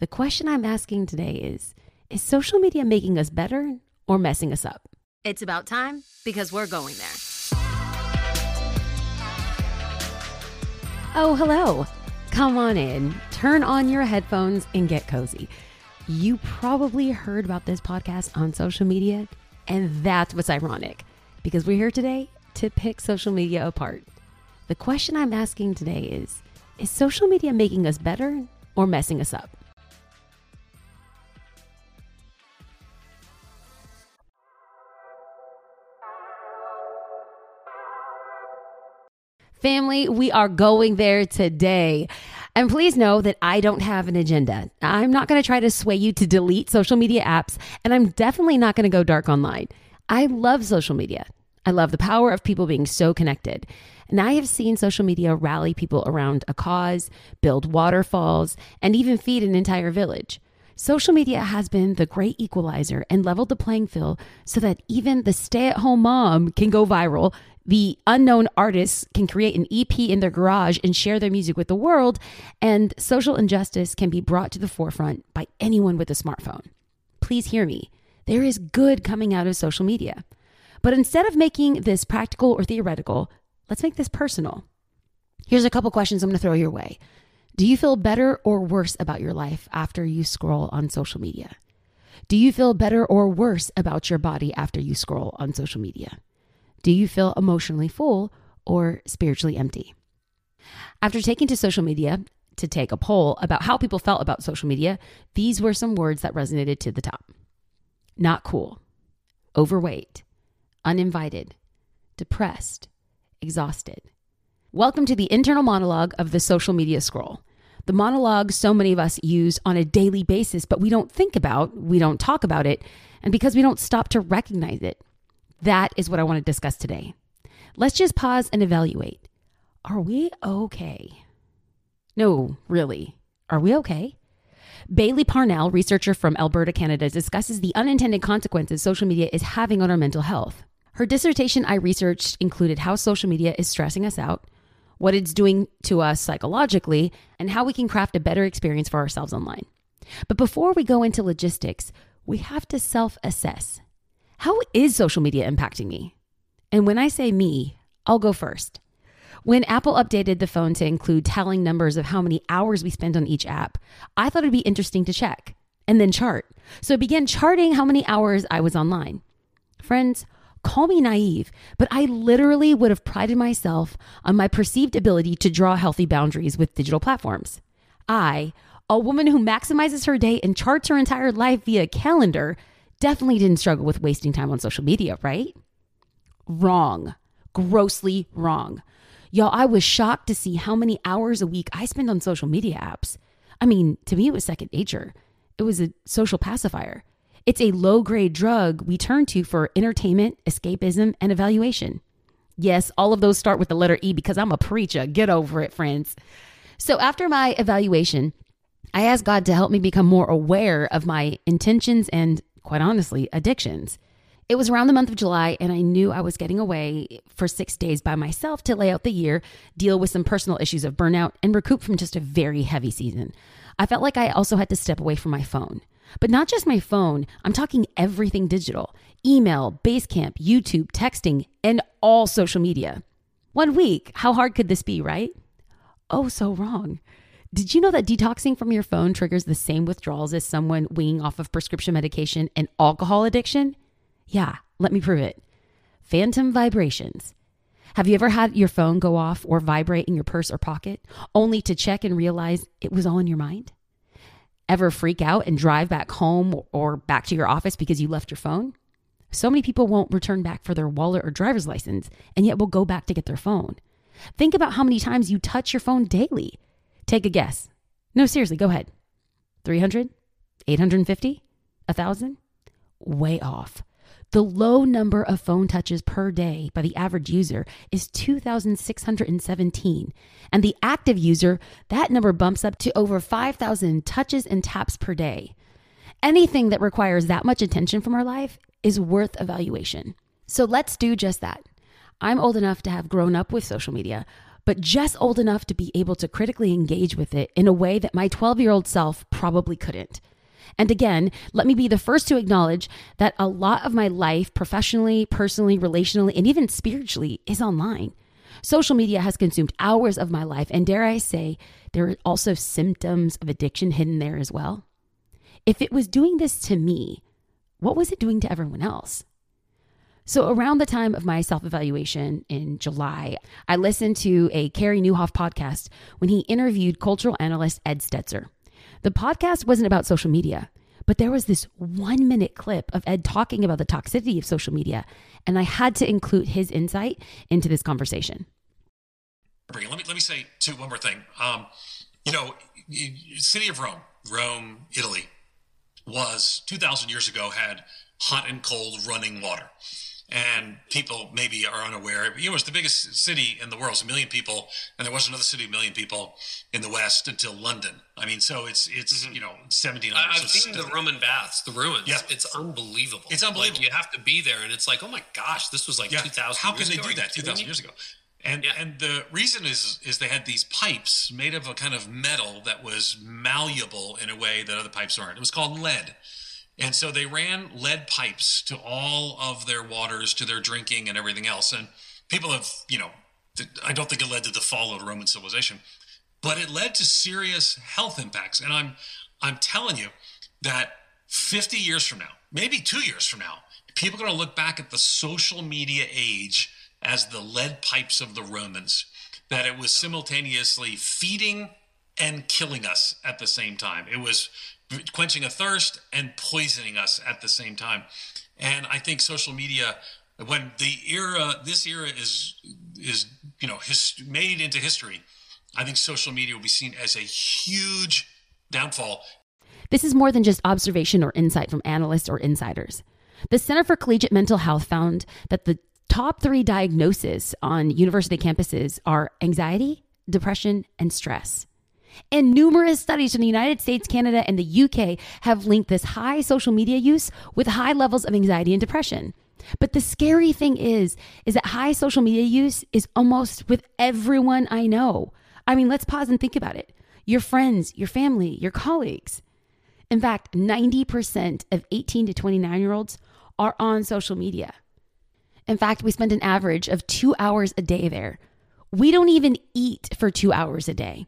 The question I'm asking today is Is social media making us better or messing us up? It's about time because we're going there. Oh, hello. Come on in, turn on your headphones, and get cozy. You probably heard about this podcast on social media, and that's what's ironic because we're here today to pick social media apart. The question I'm asking today is Is social media making us better or messing us up? Family, we are going there today. And please know that I don't have an agenda. I'm not going to try to sway you to delete social media apps, and I'm definitely not going to go dark online. I love social media. I love the power of people being so connected. And I have seen social media rally people around a cause, build waterfalls, and even feed an entire village. Social media has been the great equalizer and leveled the playing field so that even the stay at home mom can go viral. The unknown artists can create an EP in their garage and share their music with the world. And social injustice can be brought to the forefront by anyone with a smartphone. Please hear me. There is good coming out of social media. But instead of making this practical or theoretical, let's make this personal. Here's a couple questions I'm going to throw your way. Do you feel better or worse about your life after you scroll on social media? Do you feel better or worse about your body after you scroll on social media? Do you feel emotionally full or spiritually empty? After taking to social media to take a poll about how people felt about social media, these were some words that resonated to the top not cool, overweight, uninvited, depressed, exhausted. Welcome to the internal monologue of the social media scroll the monologue so many of us use on a daily basis, but we don't think about, we don't talk about it, and because we don't stop to recognize it. That is what I want to discuss today. Let's just pause and evaluate. Are we okay? No, really. Are we okay? Bailey Parnell, researcher from Alberta, Canada, discusses the unintended consequences social media is having on our mental health. Her dissertation I researched included how social media is stressing us out, what it's doing to us psychologically, and how we can craft a better experience for ourselves online. But before we go into logistics, we have to self assess. How is social media impacting me? And when I say me, I'll go first. When Apple updated the phone to include telling numbers of how many hours we spend on each app, I thought it'd be interesting to check and then chart. So I began charting how many hours I was online. Friends, Call me naive, but I literally would have prided myself on my perceived ability to draw healthy boundaries with digital platforms. I, a woman who maximizes her day and charts her entire life via calendar, definitely didn't struggle with wasting time on social media, right? Wrong. Grossly wrong. Y'all, I was shocked to see how many hours a week I spend on social media apps. I mean, to me, it was second nature. It was a social pacifier. It's a low grade drug we turn to for entertainment, escapism, and evaluation. Yes, all of those start with the letter E because I'm a preacher. Get over it, friends. So after my evaluation, I asked God to help me become more aware of my intentions and, quite honestly, addictions. It was around the month of July, and I knew I was getting away for six days by myself to lay out the year, deal with some personal issues of burnout, and recoup from just a very heavy season. I felt like I also had to step away from my phone. But not just my phone, I'm talking everything digital email, Basecamp, YouTube, texting, and all social media. One week, how hard could this be, right? Oh, so wrong. Did you know that detoxing from your phone triggers the same withdrawals as someone weaning off of prescription medication and alcohol addiction? Yeah, let me prove it. Phantom vibrations. Have you ever had your phone go off or vibrate in your purse or pocket only to check and realize it was all in your mind? ever freak out and drive back home or back to your office because you left your phone? So many people won't return back for their wallet or driver's license and yet will go back to get their phone. Think about how many times you touch your phone daily. Take a guess. No, seriously, go ahead. 300? 850? 1,000? Way off. The low number of phone touches per day by the average user is 2,617. And the active user, that number bumps up to over 5,000 touches and taps per day. Anything that requires that much attention from our life is worth evaluation. So let's do just that. I'm old enough to have grown up with social media, but just old enough to be able to critically engage with it in a way that my 12 year old self probably couldn't. And again, let me be the first to acknowledge that a lot of my life, professionally, personally, relationally, and even spiritually, is online. Social media has consumed hours of my life, and dare I say, there are also symptoms of addiction hidden there as well. If it was doing this to me, what was it doing to everyone else? So, around the time of my self evaluation in July, I listened to a Carey Nieuwhof podcast when he interviewed cultural analyst Ed Stetzer. The podcast wasn't about social media, but there was this one minute clip of Ed talking about the toxicity of social media, and I had to include his insight into this conversation. Let me, let me say too, one more thing. Um, you know, city of Rome, Rome, Italy, was 2,000 years ago had hot and cold running water and people maybe are unaware. It was the biggest city in the world, it's a million people, and there wasn't another city, a million people in the West until London. I mean, so it's it's mm-hmm. you know seventeen. I've seen the Roman baths, the ruins. Yeah. it's unbelievable. It's unbelievable. Like, you have to be there, and it's like, oh my gosh, this was like yeah. two thousand. How can they do that two thousand years ago? And yeah. and the reason is is they had these pipes made of a kind of metal that was malleable in a way that other pipes aren't. It was called lead. And so they ran lead pipes to all of their waters, to their drinking and everything else. And people have, you know, I don't think it led to the fall of Roman civilization, but it led to serious health impacts. And I'm, I'm telling you that 50 years from now, maybe two years from now, people are going to look back at the social media age as the lead pipes of the Romans, that it was simultaneously feeding and killing us at the same time. It was quenching a thirst and poisoning us at the same time. And I think social media, when the era, this era is is you know his, made into history, I think social media will be seen as a huge downfall. This is more than just observation or insight from analysts or insiders. The Center for Collegiate Mental Health found that the top three diagnoses on university campuses are anxiety, depression, and stress. And numerous studies from the United States, Canada, and the UK have linked this high social media use with high levels of anxiety and depression. But the scary thing is is that high social media use is almost with everyone I know. I mean, let's pause and think about it. Your friends, your family, your colleagues. In fact, 90% of 18 to 29 year olds are on social media. In fact, we spend an average of two hours a day there. We don't even eat for two hours a day.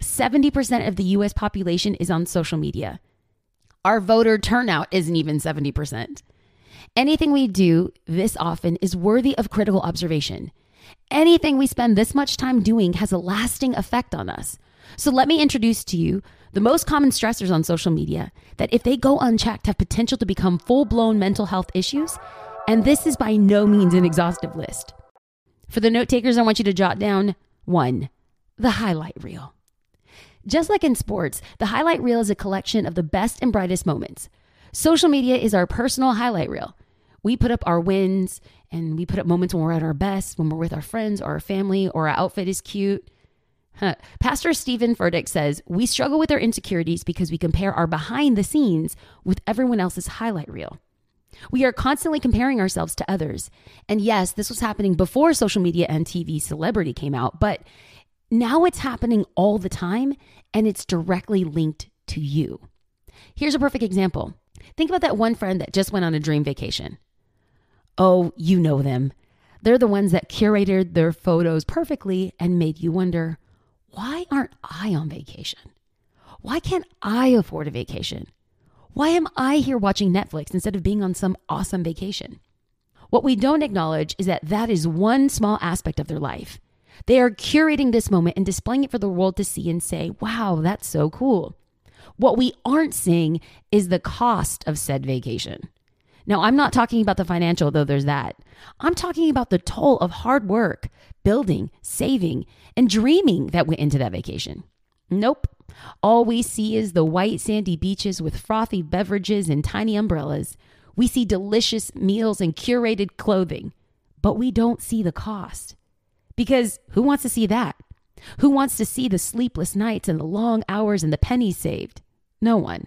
70% of the US population is on social media. Our voter turnout isn't even 70%. Anything we do this often is worthy of critical observation. Anything we spend this much time doing has a lasting effect on us. So let me introduce to you the most common stressors on social media that, if they go unchecked, have potential to become full blown mental health issues. And this is by no means an exhaustive list. For the note takers, I want you to jot down one, the highlight reel. Just like in sports, the highlight reel is a collection of the best and brightest moments. Social media is our personal highlight reel. We put up our wins and we put up moments when we're at our best, when we're with our friends or our family, or our outfit is cute. Huh. Pastor Steven Furtick says, We struggle with our insecurities because we compare our behind the scenes with everyone else's highlight reel. We are constantly comparing ourselves to others. And yes, this was happening before social media and TV celebrity came out, but now it's happening all the time and it's directly linked to you. Here's a perfect example. Think about that one friend that just went on a dream vacation. Oh, you know them. They're the ones that curated their photos perfectly and made you wonder, why aren't I on vacation? Why can't I afford a vacation? Why am I here watching Netflix instead of being on some awesome vacation? What we don't acknowledge is that that is one small aspect of their life. They are curating this moment and displaying it for the world to see and say, wow, that's so cool. What we aren't seeing is the cost of said vacation. Now, I'm not talking about the financial, though there's that. I'm talking about the toll of hard work, building, saving, and dreaming that went into that vacation. Nope. All we see is the white sandy beaches with frothy beverages and tiny umbrellas. We see delicious meals and curated clothing, but we don't see the cost. Because who wants to see that? Who wants to see the sleepless nights and the long hours and the pennies saved? No one.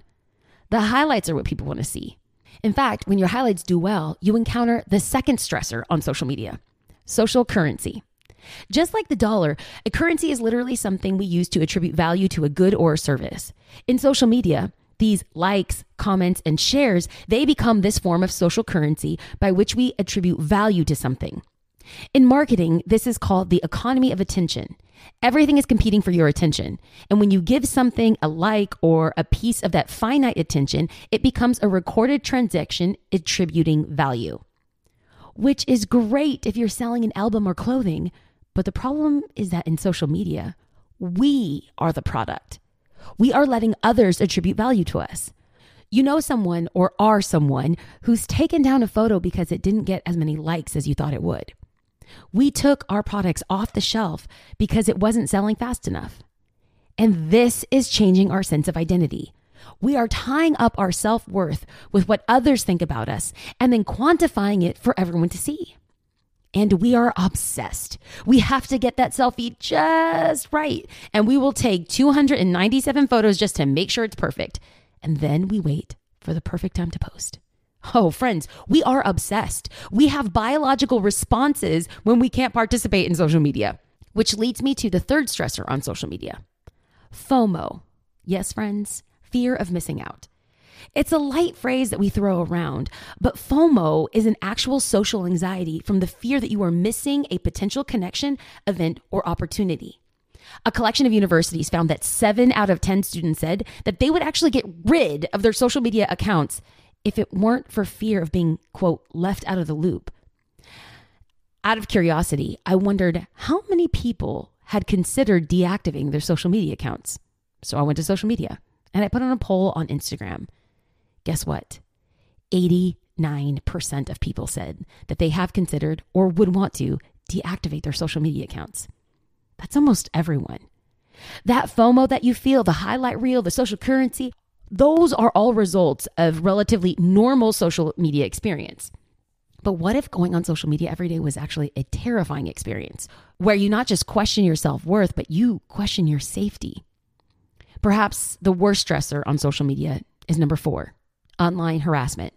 The highlights are what people want to see. In fact, when your highlights do well, you encounter the second stressor on social media social currency. Just like the dollar, a currency is literally something we use to attribute value to a good or a service. In social media, these likes, comments, and shares, they become this form of social currency by which we attribute value to something. In marketing, this is called the economy of attention. Everything is competing for your attention. And when you give something a like or a piece of that finite attention, it becomes a recorded transaction attributing value, which is great if you're selling an album or clothing. But the problem is that in social media, we are the product. We are letting others attribute value to us. You know someone or are someone who's taken down a photo because it didn't get as many likes as you thought it would. We took our products off the shelf because it wasn't selling fast enough. And this is changing our sense of identity. We are tying up our self worth with what others think about us and then quantifying it for everyone to see. And we are obsessed. We have to get that selfie just right. And we will take 297 photos just to make sure it's perfect. And then we wait for the perfect time to post. Oh, friends, we are obsessed. We have biological responses when we can't participate in social media, which leads me to the third stressor on social media FOMO. Yes, friends, fear of missing out. It's a light phrase that we throw around, but FOMO is an actual social anxiety from the fear that you are missing a potential connection, event, or opportunity. A collection of universities found that seven out of 10 students said that they would actually get rid of their social media accounts if it weren't for fear of being, quote, left out of the loop. Out of curiosity, I wondered how many people had considered deactivating their social media accounts. So I went to social media and I put on a poll on Instagram. Guess what? 89% of people said that they have considered or would want to deactivate their social media accounts. That's almost everyone. That FOMO that you feel, the highlight reel, the social currency, those are all results of relatively normal social media experience. But what if going on social media every day was actually a terrifying experience where you not just question your self worth, but you question your safety? Perhaps the worst stressor on social media is number four online harassment.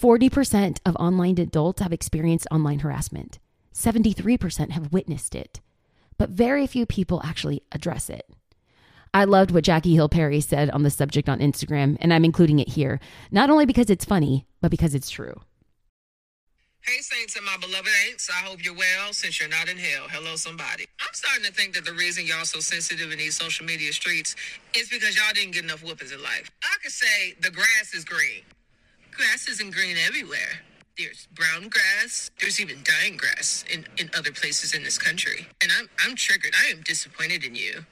40% of online adults have experienced online harassment, 73% have witnessed it, but very few people actually address it. I loved what Jackie Hill Perry said on the subject on Instagram, and I'm including it here, not only because it's funny, but because it's true. Hey, Saints and my beloved Aints. I hope you're well since you're not in hell. Hello, somebody. I'm starting to think that the reason y'all so sensitive in these social media streets is because y'all didn't get enough whoopings in life. I could say the grass is green. Grass isn't green everywhere. There's brown grass. There's even dying grass in, in other places in this country. And I'm, I'm triggered. I am disappointed in you.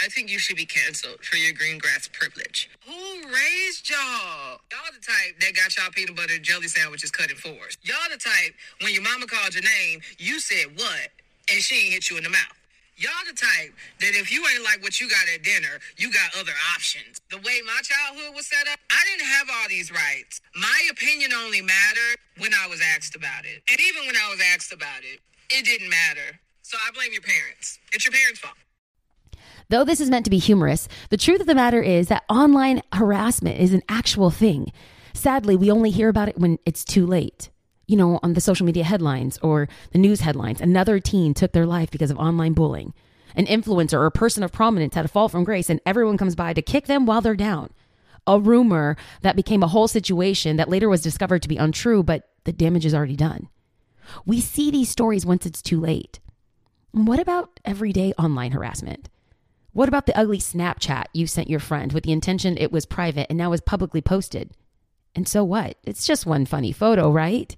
I think you should be canceled for your green grass privilege. Who raised y'all? Y'all the type that got y'all peanut butter and jelly sandwiches cut in fours. Y'all the type when your mama called your name, you said what, and she ain't hit you in the mouth. Y'all the type that if you ain't like what you got at dinner, you got other options. The way my childhood was set up, I didn't have all these rights. My opinion only mattered when I was asked about it. And even when I was asked about it, it didn't matter. So I blame your parents. It's your parents' fault. Though this is meant to be humorous, the truth of the matter is that online harassment is an actual thing. Sadly, we only hear about it when it's too late. You know, on the social media headlines or the news headlines, another teen took their life because of online bullying. An influencer or a person of prominence had a fall from grace, and everyone comes by to kick them while they're down. A rumor that became a whole situation that later was discovered to be untrue, but the damage is already done. We see these stories once it's too late. What about everyday online harassment? What about the ugly Snapchat you sent your friend with the intention it was private and now is publicly posted? And so what? It's just one funny photo, right?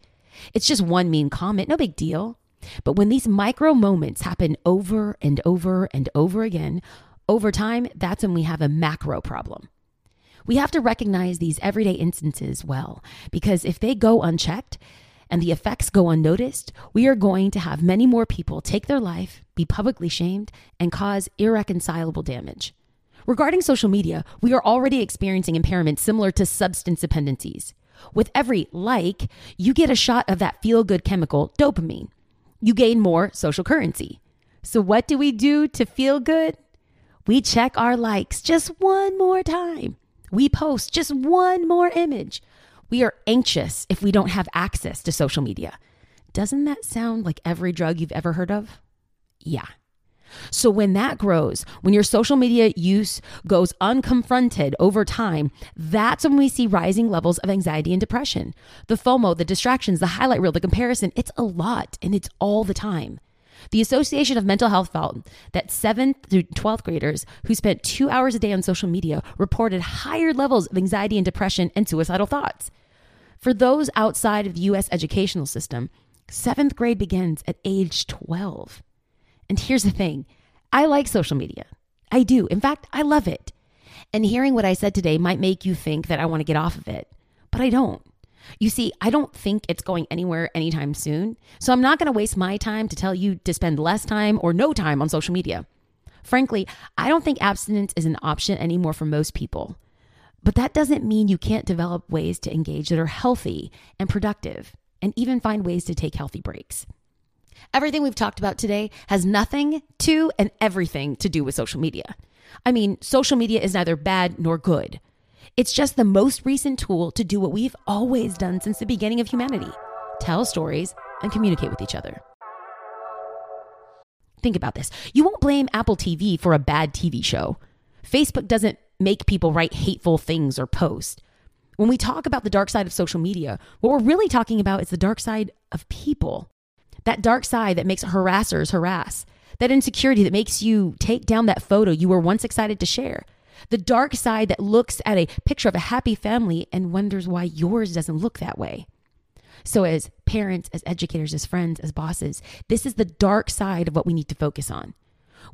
It's just one mean comment, no big deal. But when these micro moments happen over and over and over again, over time, that's when we have a macro problem. We have to recognize these everyday instances well, because if they go unchecked, and the effects go unnoticed, we are going to have many more people take their life, be publicly shamed, and cause irreconcilable damage. Regarding social media, we are already experiencing impairments similar to substance dependencies. With every like, you get a shot of that feel good chemical, dopamine. You gain more social currency. So, what do we do to feel good? We check our likes just one more time. We post just one more image. We are anxious if we don't have access to social media. Doesn't that sound like every drug you've ever heard of? Yeah. So when that grows, when your social media use goes unconfronted over time, that's when we see rising levels of anxiety and depression. The FOMO, the distractions, the highlight reel, the comparison, it's a lot and it's all the time. The Association of Mental Health found that 7th through 12th graders who spent two hours a day on social media reported higher levels of anxiety and depression and suicidal thoughts. For those outside of the US educational system, seventh grade begins at age 12. And here's the thing I like social media. I do. In fact, I love it. And hearing what I said today might make you think that I want to get off of it, but I don't. You see, I don't think it's going anywhere anytime soon. So I'm not going to waste my time to tell you to spend less time or no time on social media. Frankly, I don't think abstinence is an option anymore for most people. But that doesn't mean you can't develop ways to engage that are healthy and productive and even find ways to take healthy breaks. Everything we've talked about today has nothing to and everything to do with social media. I mean, social media is neither bad nor good. It's just the most recent tool to do what we've always done since the beginning of humanity tell stories and communicate with each other. Think about this. You won't blame Apple TV for a bad TV show. Facebook doesn't make people write hateful things or post. When we talk about the dark side of social media, what we're really talking about is the dark side of people. That dark side that makes harassers harass. That insecurity that makes you take down that photo you were once excited to share the dark side that looks at a picture of a happy family and wonders why yours doesn't look that way. So, as parents, as educators, as friends, as bosses, this is the dark side of what we need to focus on.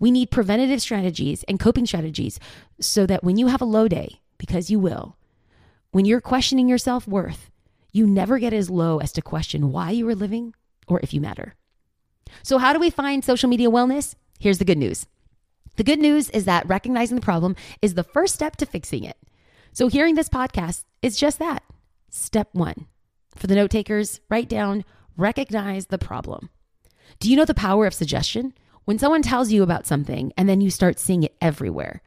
We need preventative strategies and coping strategies so that when you have a low day, because you will, when you're questioning your self worth, you never get as low as to question why you are living or if you matter. So, how do we find social media wellness? Here's the good news the good news is that recognizing the problem is the first step to fixing it. So, hearing this podcast is just that step one. For the note takers, write down, recognize the problem. Do you know the power of suggestion? When someone tells you about something and then you start seeing it everywhere,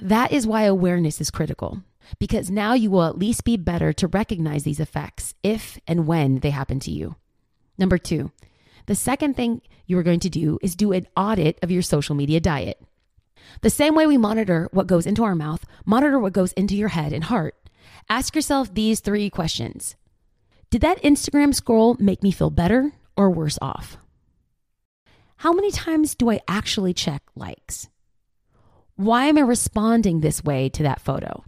that is why awareness is critical. Because now you will at least be better to recognize these effects if and when they happen to you. Number two, the second thing you are going to do is do an audit of your social media diet. The same way we monitor what goes into our mouth, monitor what goes into your head and heart. Ask yourself these three questions Did that Instagram scroll make me feel better or worse off? How many times do I actually check likes? Why am I responding this way to that photo?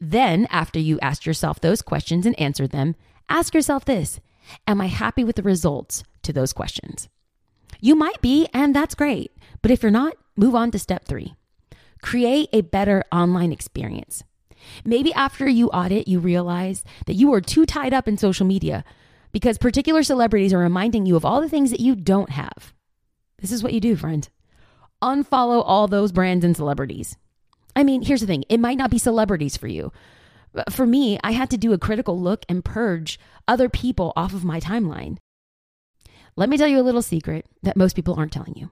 Then, after you ask yourself those questions and answered them, ask yourself this Am I happy with the results to those questions? You might be, and that's great. But if you're not, move on to step three create a better online experience. Maybe after you audit, you realize that you are too tied up in social media because particular celebrities are reminding you of all the things that you don't have. This is what you do, friend. Unfollow all those brands and celebrities. I mean, here's the thing it might not be celebrities for you. For me, I had to do a critical look and purge other people off of my timeline. Let me tell you a little secret that most people aren't telling you.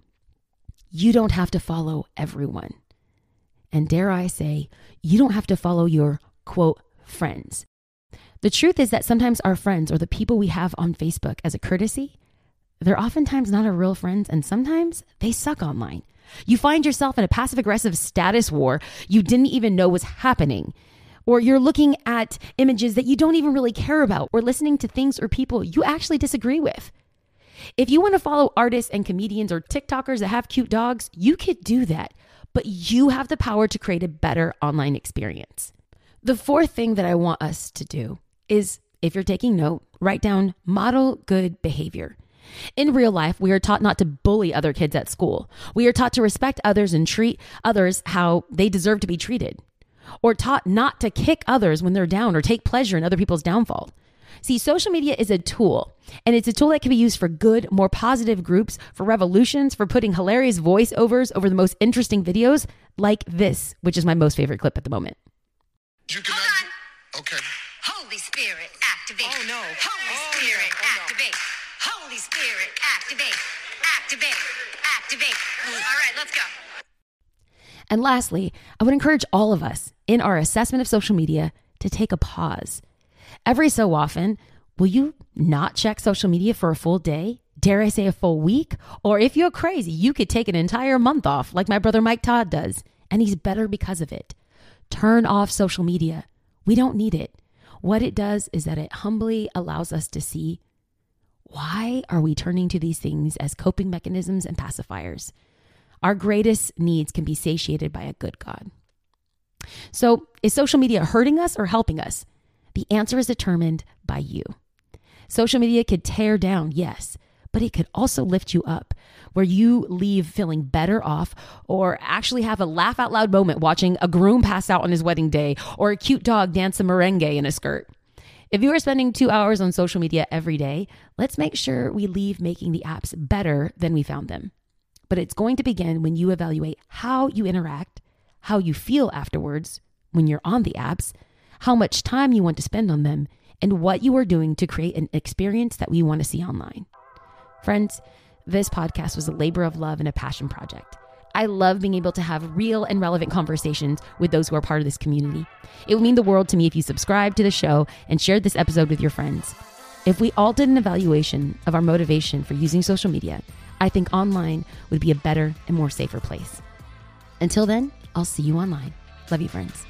You don't have to follow everyone. And dare I say, you don't have to follow your quote friends. The truth is that sometimes our friends or the people we have on Facebook as a courtesy, they're oftentimes not our real friends, and sometimes they suck online. You find yourself in a passive aggressive status war you didn't even know was happening. Or you're looking at images that you don't even really care about, or listening to things or people you actually disagree with. If you want to follow artists and comedians or TikTokers that have cute dogs, you could do that, but you have the power to create a better online experience. The fourth thing that I want us to do is if you're taking note, write down model good behavior. In real life, we are taught not to bully other kids at school. We are taught to respect others and treat others how they deserve to be treated, or taught not to kick others when they're down or take pleasure in other people's downfall. See, social media is a tool, and it's a tool that can be used for good, more positive groups, for revolutions, for putting hilarious voiceovers over the most interesting videos like this, which is my most favorite clip at the moment. You cannot. Hold on. Okay. Holy Spirit, activate. Oh, no. Holy Oh, Spirit, no. Oh, no. activate. Holy Spirit, activate. Activate. Activate. All right, let's go. And lastly, I would encourage all of us in our assessment of social media to take a pause. Every so often, will you not check social media for a full day dare I say a full week? Or if you're crazy, you could take an entire month off, like my brother Mike Todd does, and he's better because of it. Turn off social media. We don't need it. What it does is that it humbly allows us to see why are we turning to these things as coping mechanisms and pacifiers? Our greatest needs can be satiated by a good God. So, is social media hurting us or helping us? The answer is determined by you. Social media could tear down, yes, but it could also lift you up, where you leave feeling better off or actually have a laugh out loud moment watching a groom pass out on his wedding day or a cute dog dance a merengue in a skirt. If you are spending two hours on social media every day, let's make sure we leave making the apps better than we found them. But it's going to begin when you evaluate how you interact, how you feel afterwards when you're on the apps, how much time you want to spend on them, and what you are doing to create an experience that we want to see online. Friends, this podcast was a labor of love and a passion project. I love being able to have real and relevant conversations with those who are part of this community. It would mean the world to me if you subscribed to the show and shared this episode with your friends. If we all did an evaluation of our motivation for using social media, I think online would be a better and more safer place. Until then, I'll see you online. Love you, friends.